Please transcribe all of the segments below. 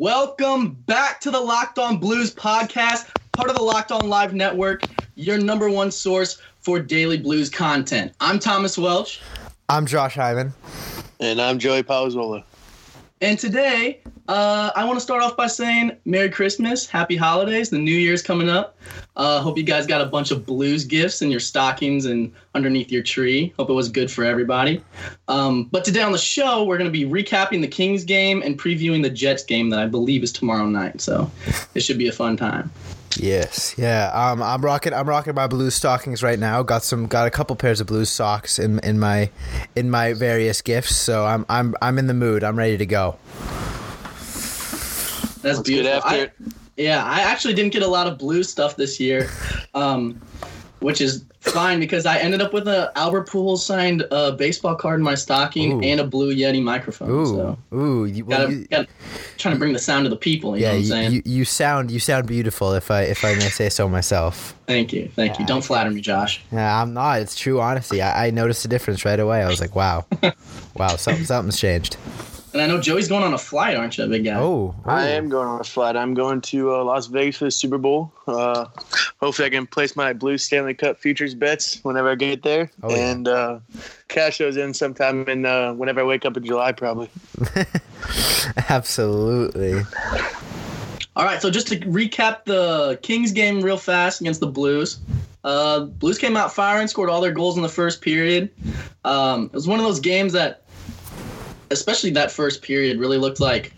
Welcome back to the Locked On Blues podcast, part of the Locked On Live Network, your number one source for daily blues content. I'm Thomas Welch. I'm Josh Hyman. And I'm Joey Palazola. And today, uh, I want to start off by saying Merry Christmas, Happy Holidays. The New Year's coming up. Uh, hope you guys got a bunch of blues gifts in your stockings and underneath your tree. Hope it was good for everybody. Um, but today on the show, we're going to be recapping the Kings game and previewing the Jets game that I believe is tomorrow night. So it should be a fun time. Yes, yeah. Um, I'm rocking. I'm rocking my blue stockings right now. Got some. Got a couple pairs of blue socks in in my in my various gifts. So I'm I'm I'm in the mood. I'm ready to go. That's Let's beautiful. I- Yeah, I actually didn't get a lot of blue stuff this year, um, which is fine because I ended up with a Albert Pujols signed uh, baseball card in my stocking Ooh. and a blue Yeti microphone. Ooh, So ooh. You, well, gotta, you- gotta trying to bring the sound to the people. You yeah, know what I'm you, saying? you, you sound you sound beautiful. If I if I may say so myself. thank you, thank you. Don't flatter me, Josh. Yeah, I'm not. It's true honesty. I, I noticed a difference right away. I was like, wow, wow, something something's changed. And I know Joey's going on a flight, aren't you, big guy? Oh, I oh. am going on a flight. I'm going to uh, Las Vegas for the Super Bowl. Uh, hopefully, I can place my Blue Stanley Cup futures bets whenever I get there, Oh, yeah. and uh, cash those in sometime in uh, whenever I wake up in July, probably. Absolutely. All right, so just to recap the Kings game real fast against the Blues. Uh, Blues came out firing, scored all their goals in the first period. Um, it was one of those games that, especially that first period, really looked like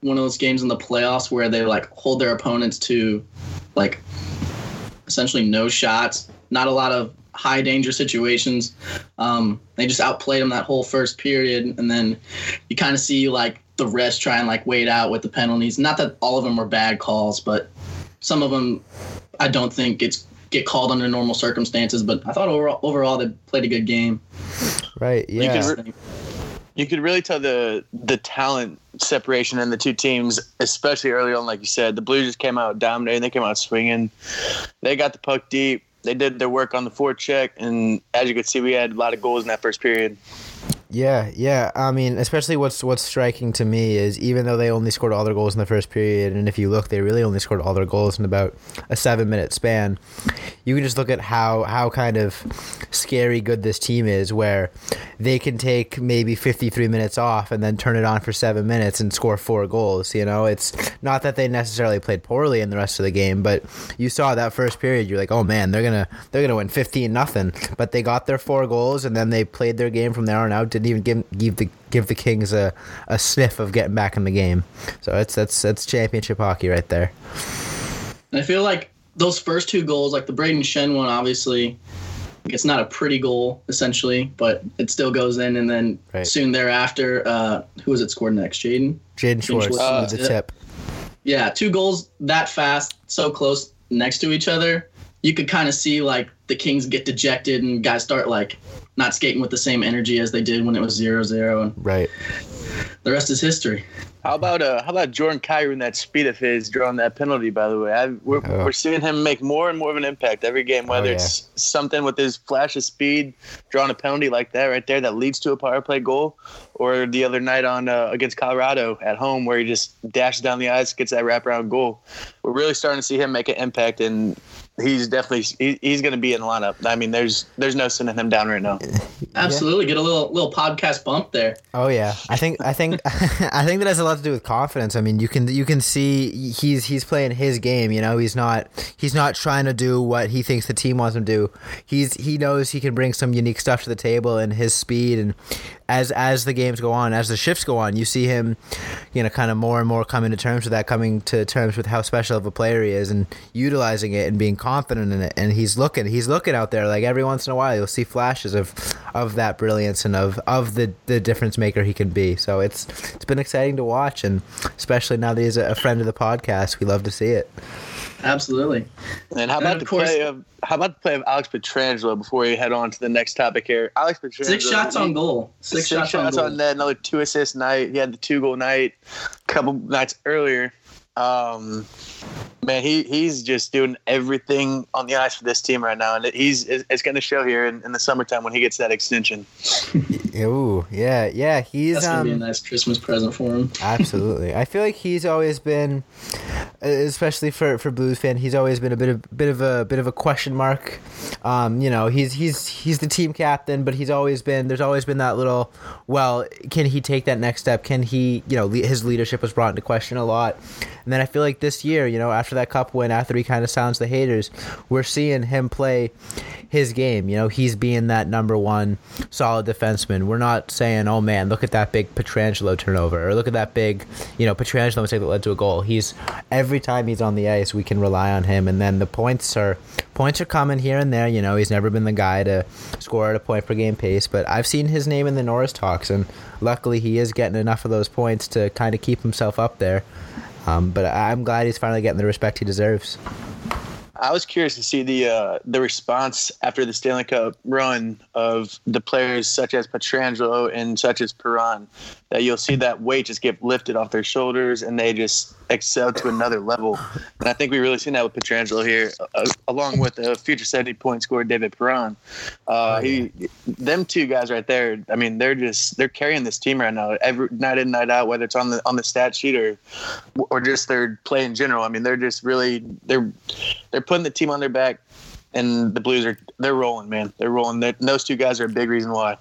one of those games in the playoffs where they like hold their opponents to like essentially no shots, not a lot of high danger situations. Um, they just outplayed them that whole first period, and then you kind of see like the rest try and like wait out with the penalties. Not that all of them were bad calls, but some of them I don't think it's get called under normal circumstances. But I thought overall, overall they played a good game. Right. You Yeah. could re- You could really tell the the talent separation in the two teams, especially early on. Like you said, the Blues just came out dominating. They came out swinging. They got the puck deep. They did their work on the forecheck, and as you could see, we had a lot of goals in that first period. Yeah, yeah. I mean, especially what's what's striking to me is even though they only scored all their goals in the first period, and if you look, they really only scored all their goals in about a seven minute span. You can just look at how how kind of scary good this team is, where they can take maybe fifty three minutes off and then turn it on for seven minutes and score four goals. You know, it's not that they necessarily played poorly in the rest of the game, but you saw that first period, you're like, oh man, they're gonna they're gonna win fifteen nothing. But they got their four goals and then they played their game from there on out. Didn't even give give the give the Kings a, a sniff of getting back in the game. So it's that's that's championship hockey right there. I feel like those first two goals, like the Brayden Schenn one, obviously, it's not a pretty goal essentially, but it still goes in. And then Right. soon thereafter, uh, who was it scored next? Jaden. Jaden Schwartz Schwartz. with Uh, the tip. Yeah, two goals that fast, so close next to each other. You could kind of see like the Kings get dejected and guys start like not skating with the same energy as they did when it was 0-0 and Right. the rest is history. How about uh, how about Jordan Kyrou and that speed of his drawing that penalty? By the way, I, we're Oh. we're seeing him make more and more of an impact every game. Whether yeah. it's something with his flash of speed, drawing a penalty like that right there that leads to a power play goal, or the other night on uh, against Colorado at home where he just dashes down the ice, gets that wraparound goal. We're really starting to see him make an impact, and he's definitely he, he's going to be in the lineup. I mean, there's there's no sending him down right now. Absolutely, get a little little podcast bump there. Oh yeah, I think I think I think that has a lot to do with confidence. I mean, you can you can see he's he's playing his game. You know, he's not he's not trying to do what he thinks the team wants him to do. He's he knows he can bring some unique stuff to the table and his speed and as as the games go on, as the shifts go on, you see him, you know, kind of more and more coming to terms with that, coming to terms with how special of a player he is, and utilizing it and being confident in it. And he's looking, he's looking out there like every once in a while, you'll see flashes of of that brilliance and of of the the difference maker he can be. So it's it's been exciting to watch, and especially now that he's a friend of the podcast, we love to see it. Absolutely. And how And about of the course- play of how about the play of Alex Pietrangelo before we head on to the next topic here? Alex Pietrangelo, Six shots on goal. Six, shots, on goal. net, another two assist night. He had the two goal night a couple nights earlier. Um, man, he he's just doing everything on the ice for this team right now, and he's it's going to show here in, in the summertime when he gets that extension. Ooh, yeah, yeah. He's That's gonna um, be a nice Christmas present for him. Absolutely. I feel like he's always been, especially for for Blues fan, he's always been a bit of bit of a bit of a question mark. Um, you know, he's he's he's the team captain, but he's always been there's always been that little. Well, can he take that next step? Can he? You know, le- his leadership was brought into question a lot, and then I feel like this year, you know, after that cup win, after he kind of sounds the haters, we're seeing him play his game. You know, he's being that number one solid defenseman. We're not saying, oh man, look at that big Pietrangelo turnover, or look at that big, you know, Pietrangelo mistake that led to a goal. He's every time he's on the ice, we can rely on him, and then the points are points are coming here and there. You know, he's never been the guy to score at a point per game pace, but I've seen his name in the Norris talks, and luckily he is getting enough of those points to kind of keep himself up there. Um, but I'm glad he's finally getting the respect he deserves. I was curious to see the uh, the response after the Stanley Cup run of the players such as Pietrangelo and such as Perron. That you'll see that weight just get lifted off their shoulders and they just excel to another level. And I think we really seen that with Pietrangelo here, uh, along with the future 70 point scorer David Perron. Uh, he, them two guys right there. I mean, they're just they're carrying this team right now, every night in night out, whether it's on the on the stat sheet or or just their play in general. I mean, they're just really they're they're putting the team on their back, and the Blues are they're rolling, man. They're rolling. They're, those two guys are a big reason why.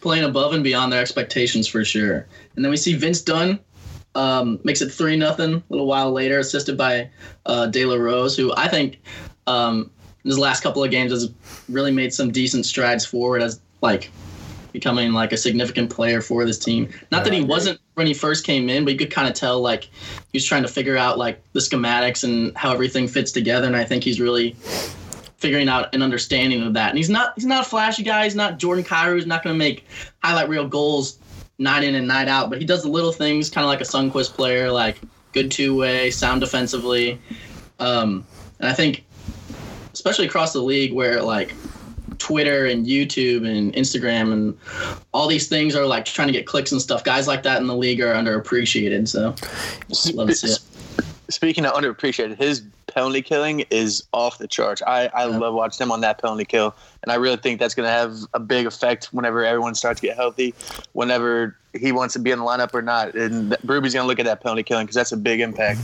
Playing above and beyond their expectations for sure. And then we see Vince Dunn um, makes it three nothing. A little while later, assisted by uh, De La Rose, who I think um, in his last couple of games has really made some decent strides forward as like becoming like a significant player for this team. Not that he wasn't when he first came in, but you could kind of tell like he was trying to figure out like the schematics and how everything fits together. And I think he's really figuring out an understanding of that. And he's not he's not a flashy guy. He's not Jordan Kyrou. He's not going to make highlight reel goals night in and night out. But he does the little things, kind of like a Sundqvist player, like good two way, sound defensively. Um, and I think, especially across the league, where like Twitter and YouTube and Instagram and all these things are like trying to get clicks and stuff. Guys like that in the league are underappreciated. So love to see it. Speaking of underappreciated, his penalty killing is off the charts. I, I Yeah. love watching him on that penalty kill, and I really think that's going to have a big effect whenever everyone starts to get healthy, whenever he wants to be in the lineup or not. And th- Ruby's going to look at that penalty killing because that's a big impact.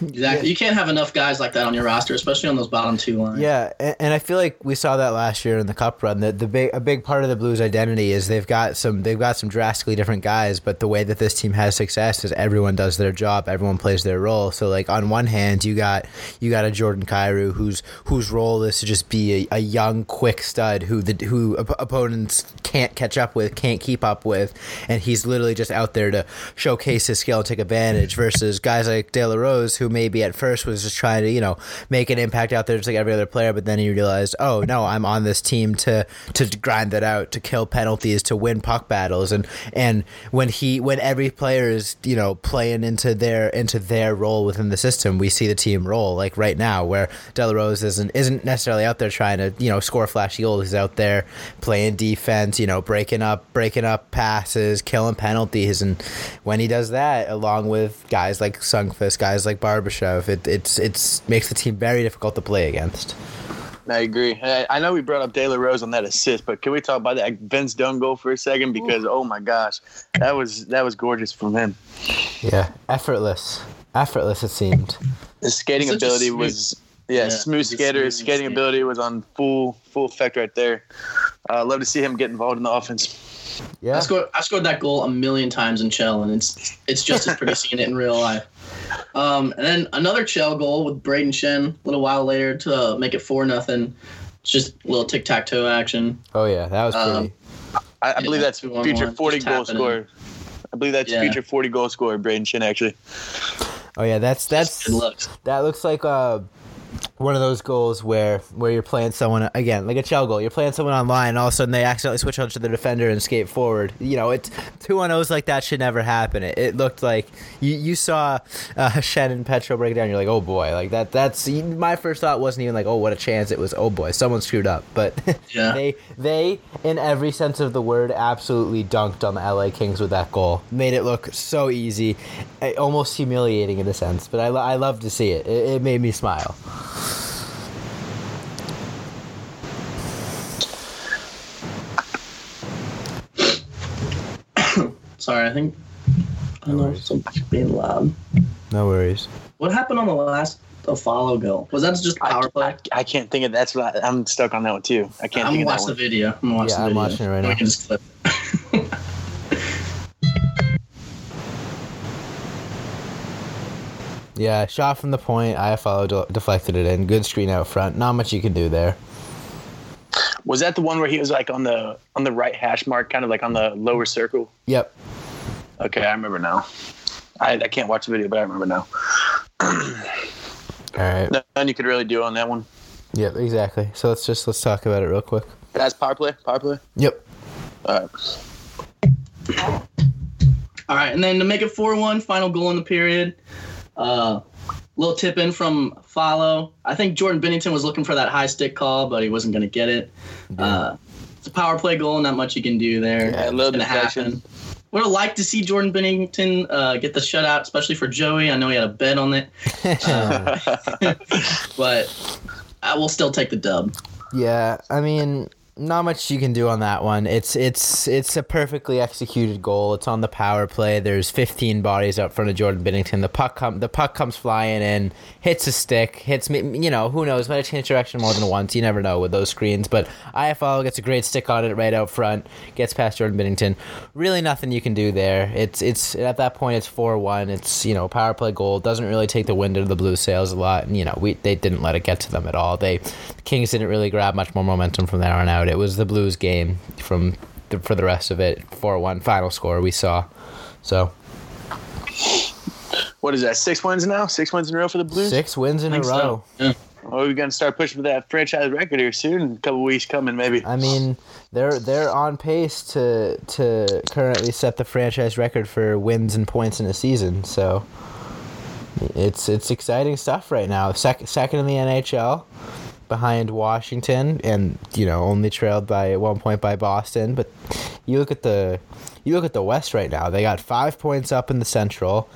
Exactly. You can't have enough guys like that on your roster, especially on those bottom two lines. Yeah, and, and I feel like we saw that last year in the Cup run. That the big a big part of the Blues' identity is they've got some they've got some drastically different guys, but the way that this team has success is everyone does their job, everyone plays their role. So like on one hand, you got you got a Jordan Kyrou whose whose role is to just be a, a young, quick stud who the who op- opponents can't catch up with, can't keep up with, and he's literally just out there to showcase his skill and take advantage. Versus guys like De La Rose, who maybe at first was just trying to you know make an impact out there just like every other player, but then he realized, oh no, I'm on this team to to grind that out, to kill penalties, to win puck battles, and and when he when every player is you know playing into their into their role within the system, we see the team roll. Like right now, where De La Rose isn't isn't necessarily out there trying to you know score flashy goals. He's out there playing defense, you know, breaking up breaking up passes, killing penalties, and when he does that, along with guys like Sundqvist, guys like Barbashev, it it's it's makes the team very difficult to play against. I agree. I, I know we brought up De La Rose on that assist, but can we talk about that Vince Dunn goal for a second? Because oh my gosh, that was that was gorgeous from him. Yeah, effortless, effortless. It seemed. His skating ability was yeah, Yeah, smooth he's skater. His skating skater. ability was on full full effect right there. Uh, love to see him get involved in the offense. Yeah. I scored I scored that goal a million times in Chell, and it's it's just as pretty seeing it in real life. Um, and then another Chell goal with Brayden Schenn a little while later to make it four nothing. It's just a little tic tac toe action. Oh yeah, that was pretty. Um, I, I believe Yeah, that's two on future forty goal scorer. I believe that's Yeah. future forty goal scorer Brayden Schenn actually. oh yeah, that's that's looks. that looks like uh one of those goals where where you're playing someone again like a Chell goal. You're playing someone online, and all of a sudden they accidentally switch onto the defender and skate forward. You know, it's two on O's like that should never happen. It, it looked like you you saw uh, Schenn and Petro break it down. You're like, oh boy, like that. That's my first thought wasn't even like, oh what a chance. It was oh boy, someone screwed up. But Yeah. they they in every sense of the word absolutely dunked on the LA Kings with that goal. Made it look so easy, eh, almost humiliating in a sense. But I I love to see it. It, it made me smile. Sorry, I think I don't know something's being loud. No worries. What happened on the last uh, Iafallo goal? Was that just I, power play? I, I can't think of that's what I, I'm stuck on that one too. I can't I'm think gonna of watch the video. I'm gonna Yeah, the I'm video. watching it right And We can just clip. it. Yeah, shot from the point. I de- deflected it in. Good screen out front. Not much you can do there. Was that the one where he was like on the on the right hash mark, kind of like on the lower circle? Yep. Okay, I remember now. I, I can't watch the video, but I remember now. All right. Nothing you could really do on that one. Yep. Exactly. So let's just let's talk about it real quick. That's power play. Power play. Yep. All right. All right, and then to make it 4 1, final goal in the period. Uh, little tip in from Iafallo. I think Jordan Binnington was looking for that high stick call, but he wasn't going to get it. Uh, it's a power play goal, not much you can do there. Yeah, a little gonna deflection. happen. Would have liked to see Jordan Binnington uh, get the shutout, especially for Joey. I know he had a bet on it, uh, but I will still take the dub. Yeah, I mean, not much you can do on that one. It's it's it's a perfectly executed goal. It's on the power play. There's 15 bodies up front of Jordan Binnington. The puck come the puck comes flying in, hits a stick, hits me. You know who knows? Might have changed direction more than once. You never know with those screens. But Iafallo gets a great stick on it right out front. Gets past Jordan Binnington. Really nothing you can do there. It's it's at that point it's four one. It's you know power play goal doesn't really take the wind out of the Blue sails a lot. And you know we they didn't let it get to them at all. They the Kings didn't really grab much more momentum from there on out. It was the Blues game from the, for the rest of it. Four one final score we saw. So what is that? Six wins now? Six wins in a row for the Blues? six wins in a think so. row. Yeah. Oh, we're gonna start pushing for that franchise record here soon. A couple weeks coming, maybe. I mean, they're they're on pace to to currently set the franchise record for wins and points in a season. So it's it's exciting stuff right now. Second second in the NHL, behind Washington, and you know only trailed by one point by Boston. But you look at the you look at the West right now. They got five points up in the Central.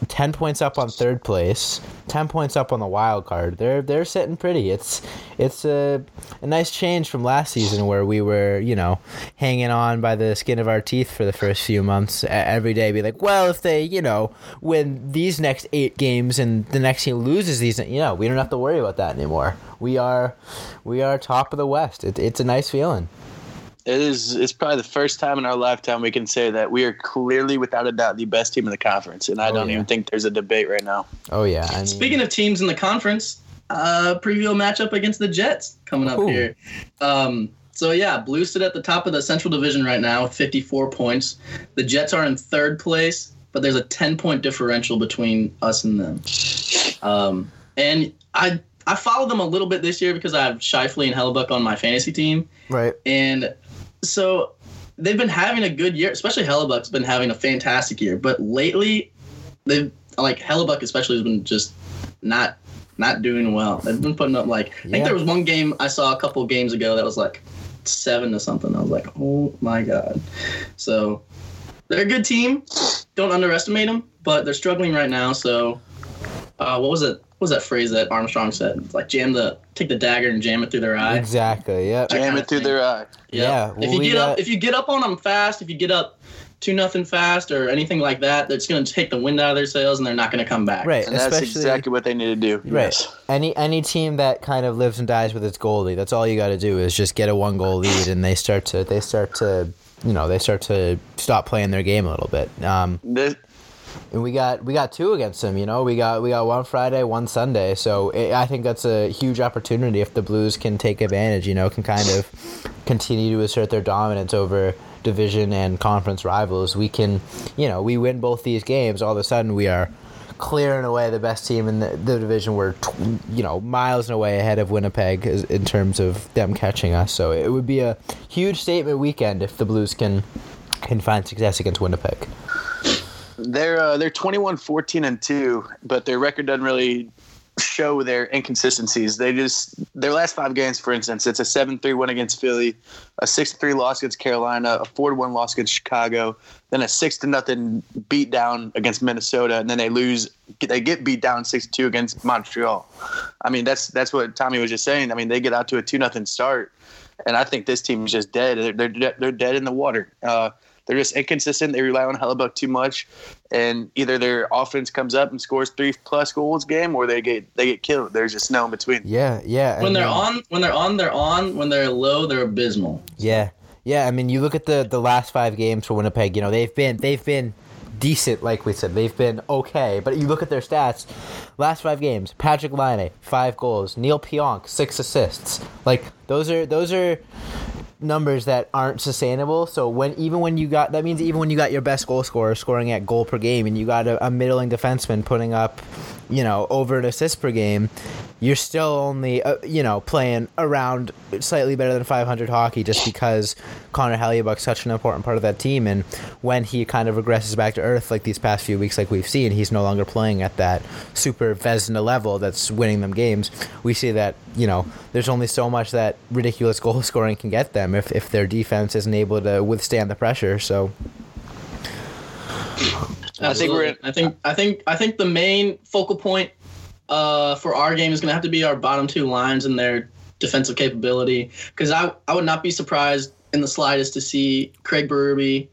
T- 10 points up on third place 10 points up on the wild card. They're they're sitting pretty. It's it's a, a nice change from last season where we were you know hanging on by the skin of our teeth for the first few months every day. Be like well if they you know win these next eight games and the next team loses these you know we don't have to worry about that anymore. We are we are top of the west. It, it's a nice feeling It is. It's probably the first time in our lifetime we can say that we are clearly, without a doubt, the best team in the conference, and I Oh, don't yeah. even think there's a debate right now. oh yeah I mean, Speaking of teams in the conference, uh, preview a matchup against the Jets coming up Ooh. here. Um, so yeah, Blues sit at the top of the Central Division right now with 54 points. The Jets are in third place, but there's a 10 point differential between us and them. Um, and I I followed them a little bit this year because I have Scheifele and Hellebuyck on my fantasy team, right and so they've been having a good year. Especially Hellebuyck's been having a fantastic year, but lately they've like Hellebuyck especially has been just not not doing well. They've been putting up like I think there was one game I saw a couple games ago that was like seven to something. I was like, oh my god. So they're a good team. Don't underestimate them, but they're struggling right now. So uh, what was it? What was that phrase that Armstrong said? It's like jam the take the dagger and jam it through their eye. exactly yeah Jam it through thing. their eye. Yeah, if you we get up, if you get up on them fast, if you get up two nothing fast or anything like that, that's going to take the wind out of their sails and they're not going to come back. right And that's exactly what they need to do. Right. Yes. Any any team that kind of lives and dies with its goalie, that's all you got to do is just get a one goal lead, and they start to they start to you know they start to stop playing their game a little bit. Um, This, and we got we got two against them. You know, we got we got one Friday, one Sunday. So it, I think that's a huge opportunity if the Blues can take advantage. You know, can kind of continue to assert their dominance over division and conference rivals. We can, you know, we win both these games. All of a sudden, we are clearing away the best team in the, the division. We're you know miles and away ahead of Winnipeg in terms of them catching us. So it would be a huge statement weekend if the Blues can can find success against Winnipeg. They're uh, they're 21 14 and 2, but their record doesn't really show their inconsistencies. They just their last 5 games for instance, it's a 7-3 win against Philly, a 6-3 loss against Carolina, a 4-1 loss against Chicago, then a 6 to nothing beat down against Minnesota and then they lose they get beat down 6-2 against Montreal. I mean, that's that's what Tommy was just saying. I mean, they get out to a 2 nothing start and I think this team is just dead. They're they're, they're dead in the water. Uh, they're just inconsistent. They rely on Hellebuyck too much, and either their offense comes up and scores three plus goals game, or they get they get killed. There's just no in between. Yeah, yeah. When they're on, when they're on, they're on. When they're low, they're abysmal. Yeah, yeah. I mean, you look at the the last five games for Winnipeg. You know, they've been they've been decent, like we said. They've been okay, but you look at their stats. Last five games: Patrik Laine, five goals; Neal Pionk, six assists. Like those are those are numbers that aren't sustainable. So when even when you got that means even when you got your best goal scorer scoring at goal per game, and you got a, a middling defenseman putting up, you know, over an assist per game, you're still only uh, you know playing around slightly better than 500 hockey just because Connor Hellebuyck's such an important part of that team. And when he kind of regresses back to earth like these past few weeks like we've seen he's no longer playing at that super Vezina level that's winning them games. We see that you know there's only so much that ridiculous goal scoring can get them if, if their defense isn't able to withstand the pressure. So I think we're in- I think I think I think the main focal point uh, for our game is going to have to be our bottom two lines and their defensive capability. Because I I would not be surprised in the slightest to see Craig Berube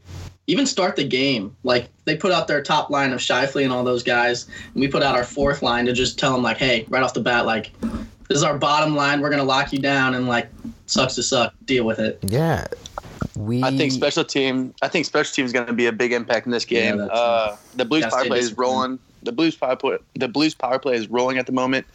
even start the game. Like they put out their top line of Scheifele and all those guys, and we put out our fourth line to just tell them like, hey, right off the bat, like this is our bottom line. We're gonna lock you down and like sucks to suck. Deal with it. yeah we I think special team. I think special team is going to be a big impact in this game. that's- uh, the Blues Gotta power play is disciplined. rolling. The Blues power play. The Blues power play is rolling at the moment,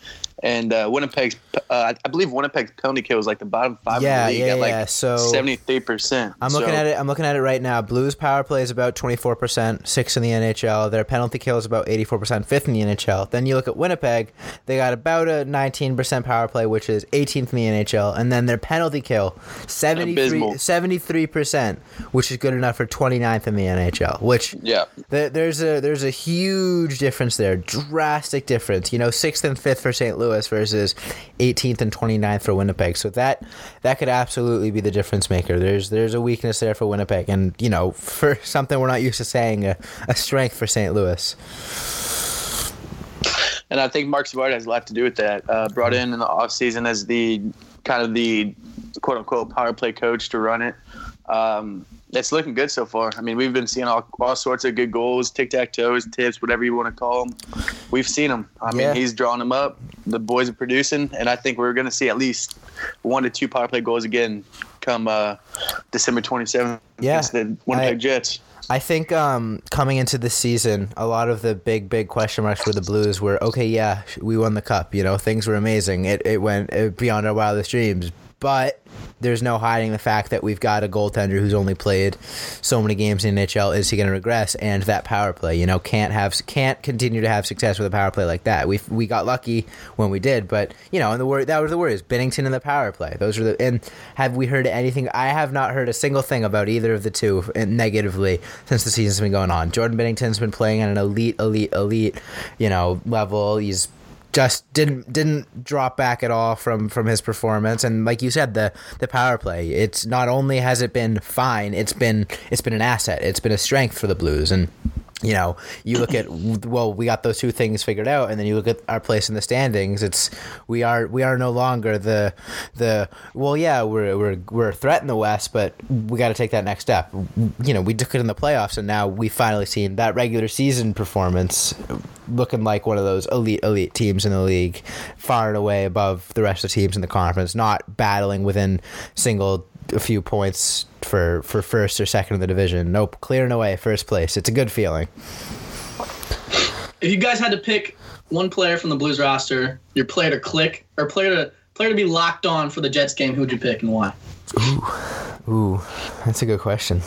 and uh, Winnipeg's. Uh, I believe Winnipeg's penalty kill is like the bottom five yeah in the league yeah at like yeah so seventy three percent. I'm looking at it. I'm looking at it right now. Blues power play is about 24%, sixth in the NHL. Their penalty kill is about 84%, fifth in the NHL. Then you look at Winnipeg. They got about a 19% power play, which is 18th in the NHL. And then their penalty kill, 73, Abysmal. 73%, which is good enough for 29th in the NHL. Which Yeah, there- there's a there's a huge difference there, drastic difference. You know, sixth and fifth for St. Louis versus 18th and 29th for Winnipeg. So that that could absolutely be the difference maker. There's there's a weakness there for Winnipeg, and you know, for something we're not used to saying, a, a strength for St. Louis. and I think Marc Savard has a lot to do with that. Uh, brought in in the offseason as the kind of the quote unquote power play coach to run it. Um, it's looking good so far. I mean, we've been seeing all, all sorts of good goals, tic tac toes, tips, whatever you want to call them. We've seen them. I mean, he's drawing them up. The boys are producing, and I think we're going to see at least one to two power play goals again come uh, December 27th Yeah, against the Winnipeg I- Jets. I think um, coming into this season, a lot of the big, big question marks for the Blues were okay, yeah, we won the cup. You know, things were amazing. It, it went beyond our wildest dreams. But there's no hiding the fact that we've got a goaltender who's only played so many games in NHL. Is he going to regress? And that power play, you know, can't have can't continue to have success with a power play like that. We we got lucky when we did, but you know, and the word that was the worries. Binnington and the power play. Those are the and have we heard anything? I have not heard a single thing about either of the two uh, negatively since the season's been going on. Jordan Binnington's been playing at an elite, elite, elite, you know, level. He's just didn't didn't drop back at all from from his performance. And like you said the the power play it's not only has it been fine it's been it's been an asset. It's been a strength for the blues. And you know you look at well we got those two things figured out and then you look at our place in the standings it's we are we are no longer the the well yeah we're we're, we're a threat in the west but we got to take that next step. You know we took it in the playoffs and now we finally seen that regular season performance looking like one of those elite elite teams in the league far and away above the rest of the teams in the conference not battling within single a few points for for first or second in the division nope clearing away first place it's a good feeling If you guys had to pick one player from the Blues roster, your player to click or player to player to be locked on for the Jets game, who would you pick and why? ooh that's a good question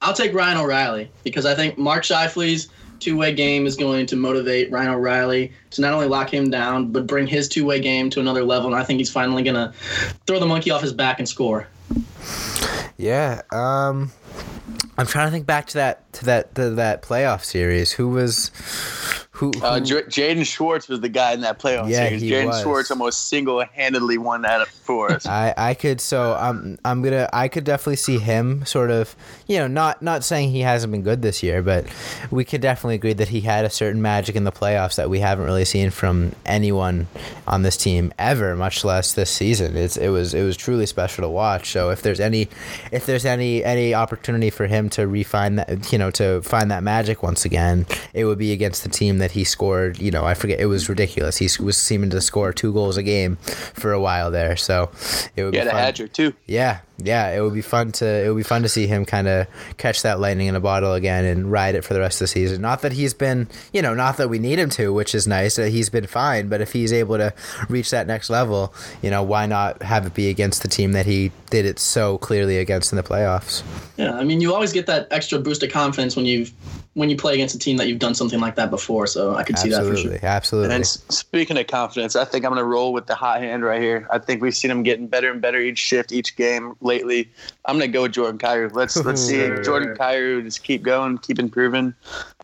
I'll take Ryan O'Reilly because I think Mark Scheifele's two way game is going to motivate Ryan O'Reilly to not only lock him down, but bring his two way game to another level. And I think he's finally going to throw the monkey off his back and score. Yeah. Um, I'm trying to think back to that to that to that playoff series. Who was who? who Uh, J- Jaden Schwartz was the guy in that playoff Yeah, series. Jaden. Schwartz almost single-handedly won that for us. I, I could so I'm I'm gonna I could definitely see him sort of you know not not saying he hasn't been good this year but we could definitely agree that he had a certain magic in the playoffs that we haven't really seen from anyone on this team ever much less this season it's it was it was truly special to watch so if there's any if there's any any opportunity for him to refine that you know to find that magic once again it would be against the team that he scored you know I forget it was ridiculous he was seeming to score two goals a game for a while there so it would He be had a fun. hat trick too. Yeah, yeah, it would be fun to it would be fun to see him kind of catch that lightning in a bottle again and ride it for the rest of the season. Not that he's been, you know, not that we need him to, which is nice. That he's been fine, but if he's able to reach that next level, you know, why not have it be against the team that he did it so clearly against in the playoffs? Yeah, I mean, you always get that extra boost of confidence when you when you play against a team that you've done something like that before. So I could see that for sure. absolutely. And s- speaking of confidence, I think I'm going to roll with the hot hand right here. I think we've seen him getting better and better each shift, each game lately. I'm going to go with Jordan Kyrou. Let's let's see. Jordan Kyrou just keep going, keep improving.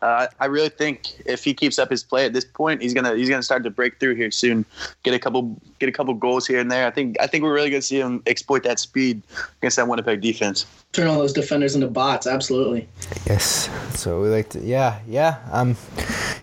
Uh, I really think if he keeps up his play at this point, he's gonna he's gonna start to break through here soon. Get a couple get a couple goals here and there. I think I think we're really going to see him exploit that speed against that Winnipeg defense. Turn all those defenders into bots. Absolutely. Yes. So we like to, yeah, yeah. Um,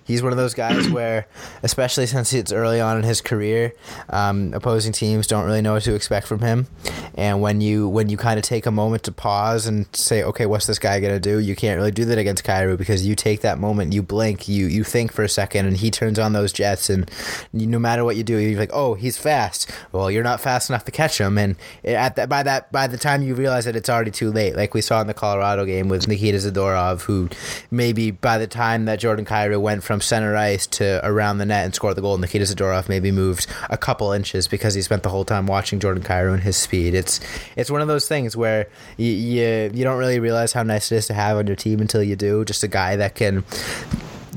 he's one of those guys where, especially since it's early on in his career, um, opposing teams don't really know what to expect from him. And when you when you kind of take a moment to pause and say, okay, what's this guy gonna do? You can't really do that against Kyrou because you take that moment, you blink, you you think for a second, and he turns on those jets, and you, no matter what you do, you're like, oh, he's fast. Well, you're not fast enough to catch him, and at that by that by the time you realize that it's already too late, like we saw in the Colorado game with Nikita Zadorov, who maybe by the time that Jordan Kyrou went from center ice to around the net and scored the goal, Nikita Zadorov maybe moved a couple inches because he spent the whole time watching Jordan Kyrou and his speed. It's it's one of those things where you, you you don't really realize how nice it is to have on your team until you do. Just a guy that can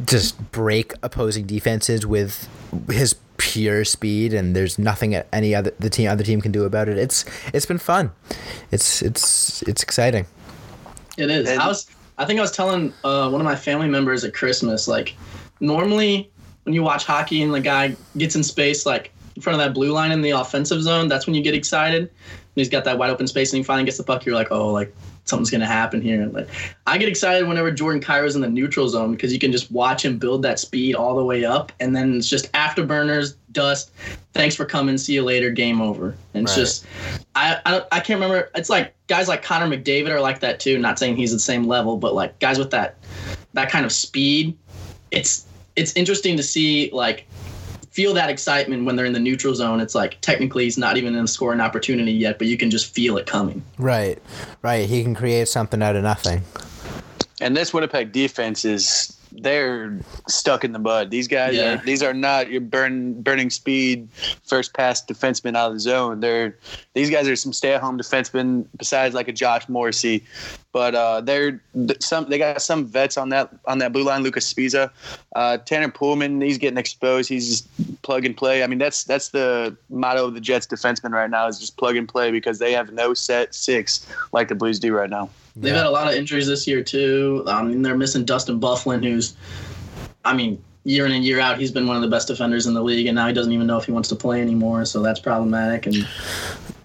just break opposing defenses with his pure speed and there's nothing that any other the team other team can do about it. It's it's been fun. It's it's it's exciting. It is. And- I was. I think I was telling uh, one of my family members at Christmas, like, normally when you watch hockey and the guy gets in space, like in front of that blue line in the offensive zone, that's when you get excited. And he's got that wide open space and he finally gets the puck. You're like, oh, like something's gonna happen here. Like, I get excited whenever Jordan Kyrou's in the neutral zone because you can just watch him build that speed all the way up, and then it's just afterburners, dust. Thanks for coming. See you later. Game over. And it's Right. just I, I I can't remember. It's like guys like Connor McDavid are like that too. Not saying he's the same level, but like guys with that that kind of speed. It's it's interesting to see like feel that excitement when they're in the neutral zone. It's like technically he's not even in a scoring opportunity yet, but you can just feel it coming. Right. Right. He can create something out of nothing. And this Winnipeg defense is they're stuck in the mud. These guys Yeah. are these are not your burn burning speed first pass defensemen out of the zone. They're these guys are some stay at home defensemen besides like a Josh Morrissey. But uh, they're some they got some vets on that on that blue line. Luca Sbisa, uh, Tanner Poolman. He's getting exposed. He's just plug and play. I mean that's that's the motto of the Jets defensemen right now is just plug and play because they have no set six like the Blues do right now. They've had a lot of injuries this year too. I mean, they're missing Dustin Byfuglien, who's, I mean, year in and year out, he's been one of the best defenders in the league, and now he doesn't even know if he wants to play anymore. So that's problematic. And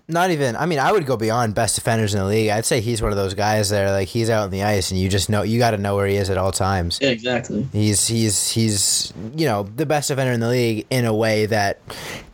Not even. I mean, I would go beyond best defenders in the league. I'd say he's one of those guys that are like he's out on the ice, and you just know you got to know where he is at all times. yeah, exactly. He's he's he's you know the best defender in the league in a way that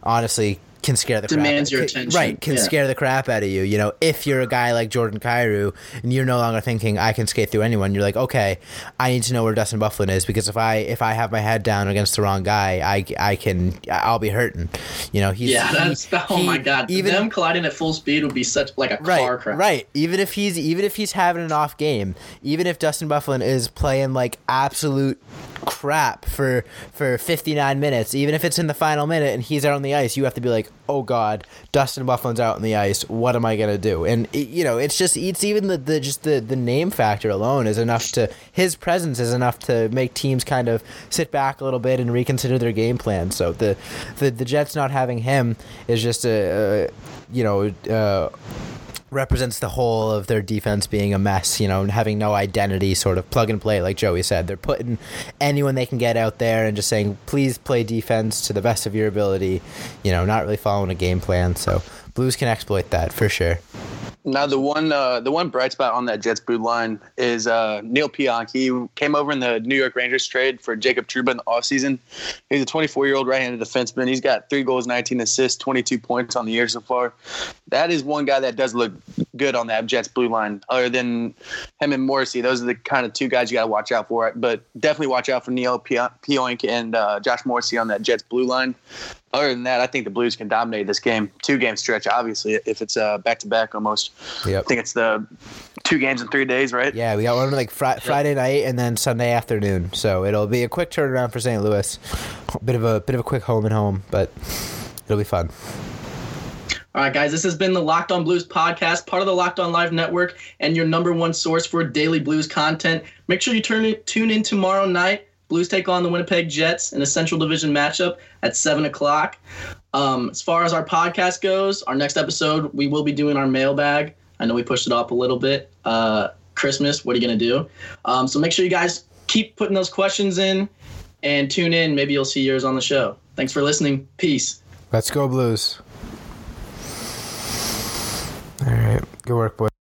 honestly can scare the Demands crap your attention. Right, can Yeah. scare the crap out of you. You know, if you're a guy like Jordan Kyrou and you're no longer thinking I can skate through anyone, you're like, okay, I need to know where Dustin Byfuglien is because if I if I have my head down against the wrong guy, I, I can I'll be hurting. You know, he's Yeah, he- that's oh he- my god. Even them colliding at full speed would be such like a right, car crash. Right. Even if he's even if he's having an off game, even if Dustin Byfuglien is playing like absolute crap for for 59 minutes, even if it's in the final minute and he's out on the ice, you have to be like, oh god, Dustin Byfuglien's out on the ice. What am I gonna do? And it, you know, it's just it's even the, the just the the name factor alone is enough to his presence is enough to make teams kind of sit back a little bit and reconsider their game plan. So the the, the Jets not having him is just a, a you know. Uh, represents the whole of their defense being a mess, you know, and having no identity, sort of plug and play, like Joey said. They're putting anyone they can get out there and just saying, please play defense to the best of your ability, you know, not really following a game plan. So Blues can exploit that for sure. Now the one uh, the one bright spot on that Jets blue line is uh, Neal Pionk. He came over in the New York Rangers trade for Jacob Trouba in the offseason. He's a 24 year old right handed defenseman. He's got three goals, 19 assists, 22 points on the year so far. That is one guy that does look good on that Jets blue line. Other than him and Morrissey, those are the kind of two guys you got to watch out for. But definitely watch out for Neal Pionk and uh, Josh Morrissey on that Jets blue line other than that, I think the Blues can dominate this game. Two game stretch, obviously, if it's uh, back to back almost. Yep. I think it's the two games in three days, right? Yeah, we got one like fr- Friday night and then Sunday afternoon. So it'll be a quick turnaround for St. Louis. Bit of a bit of a quick home and home, but it'll be fun. All right, guys, this has been the Locked On Blues podcast, part of the Locked On Live Network, and your number one source for daily Blues content. Make sure you turn it, tune in tomorrow night Blues take on the Winnipeg Jets in a Central Division matchup at 7 o'clock. Um, as far as our podcast goes, our next episode, we will be doing our mailbag. I know we pushed it up a little bit. Uh, Christmas, what are you going to do? Um, so make sure you guys keep putting those questions in and tune in. Maybe you'll see yours on the show. Thanks for listening. Peace. Let's go, Blues. All right. Good work, boys.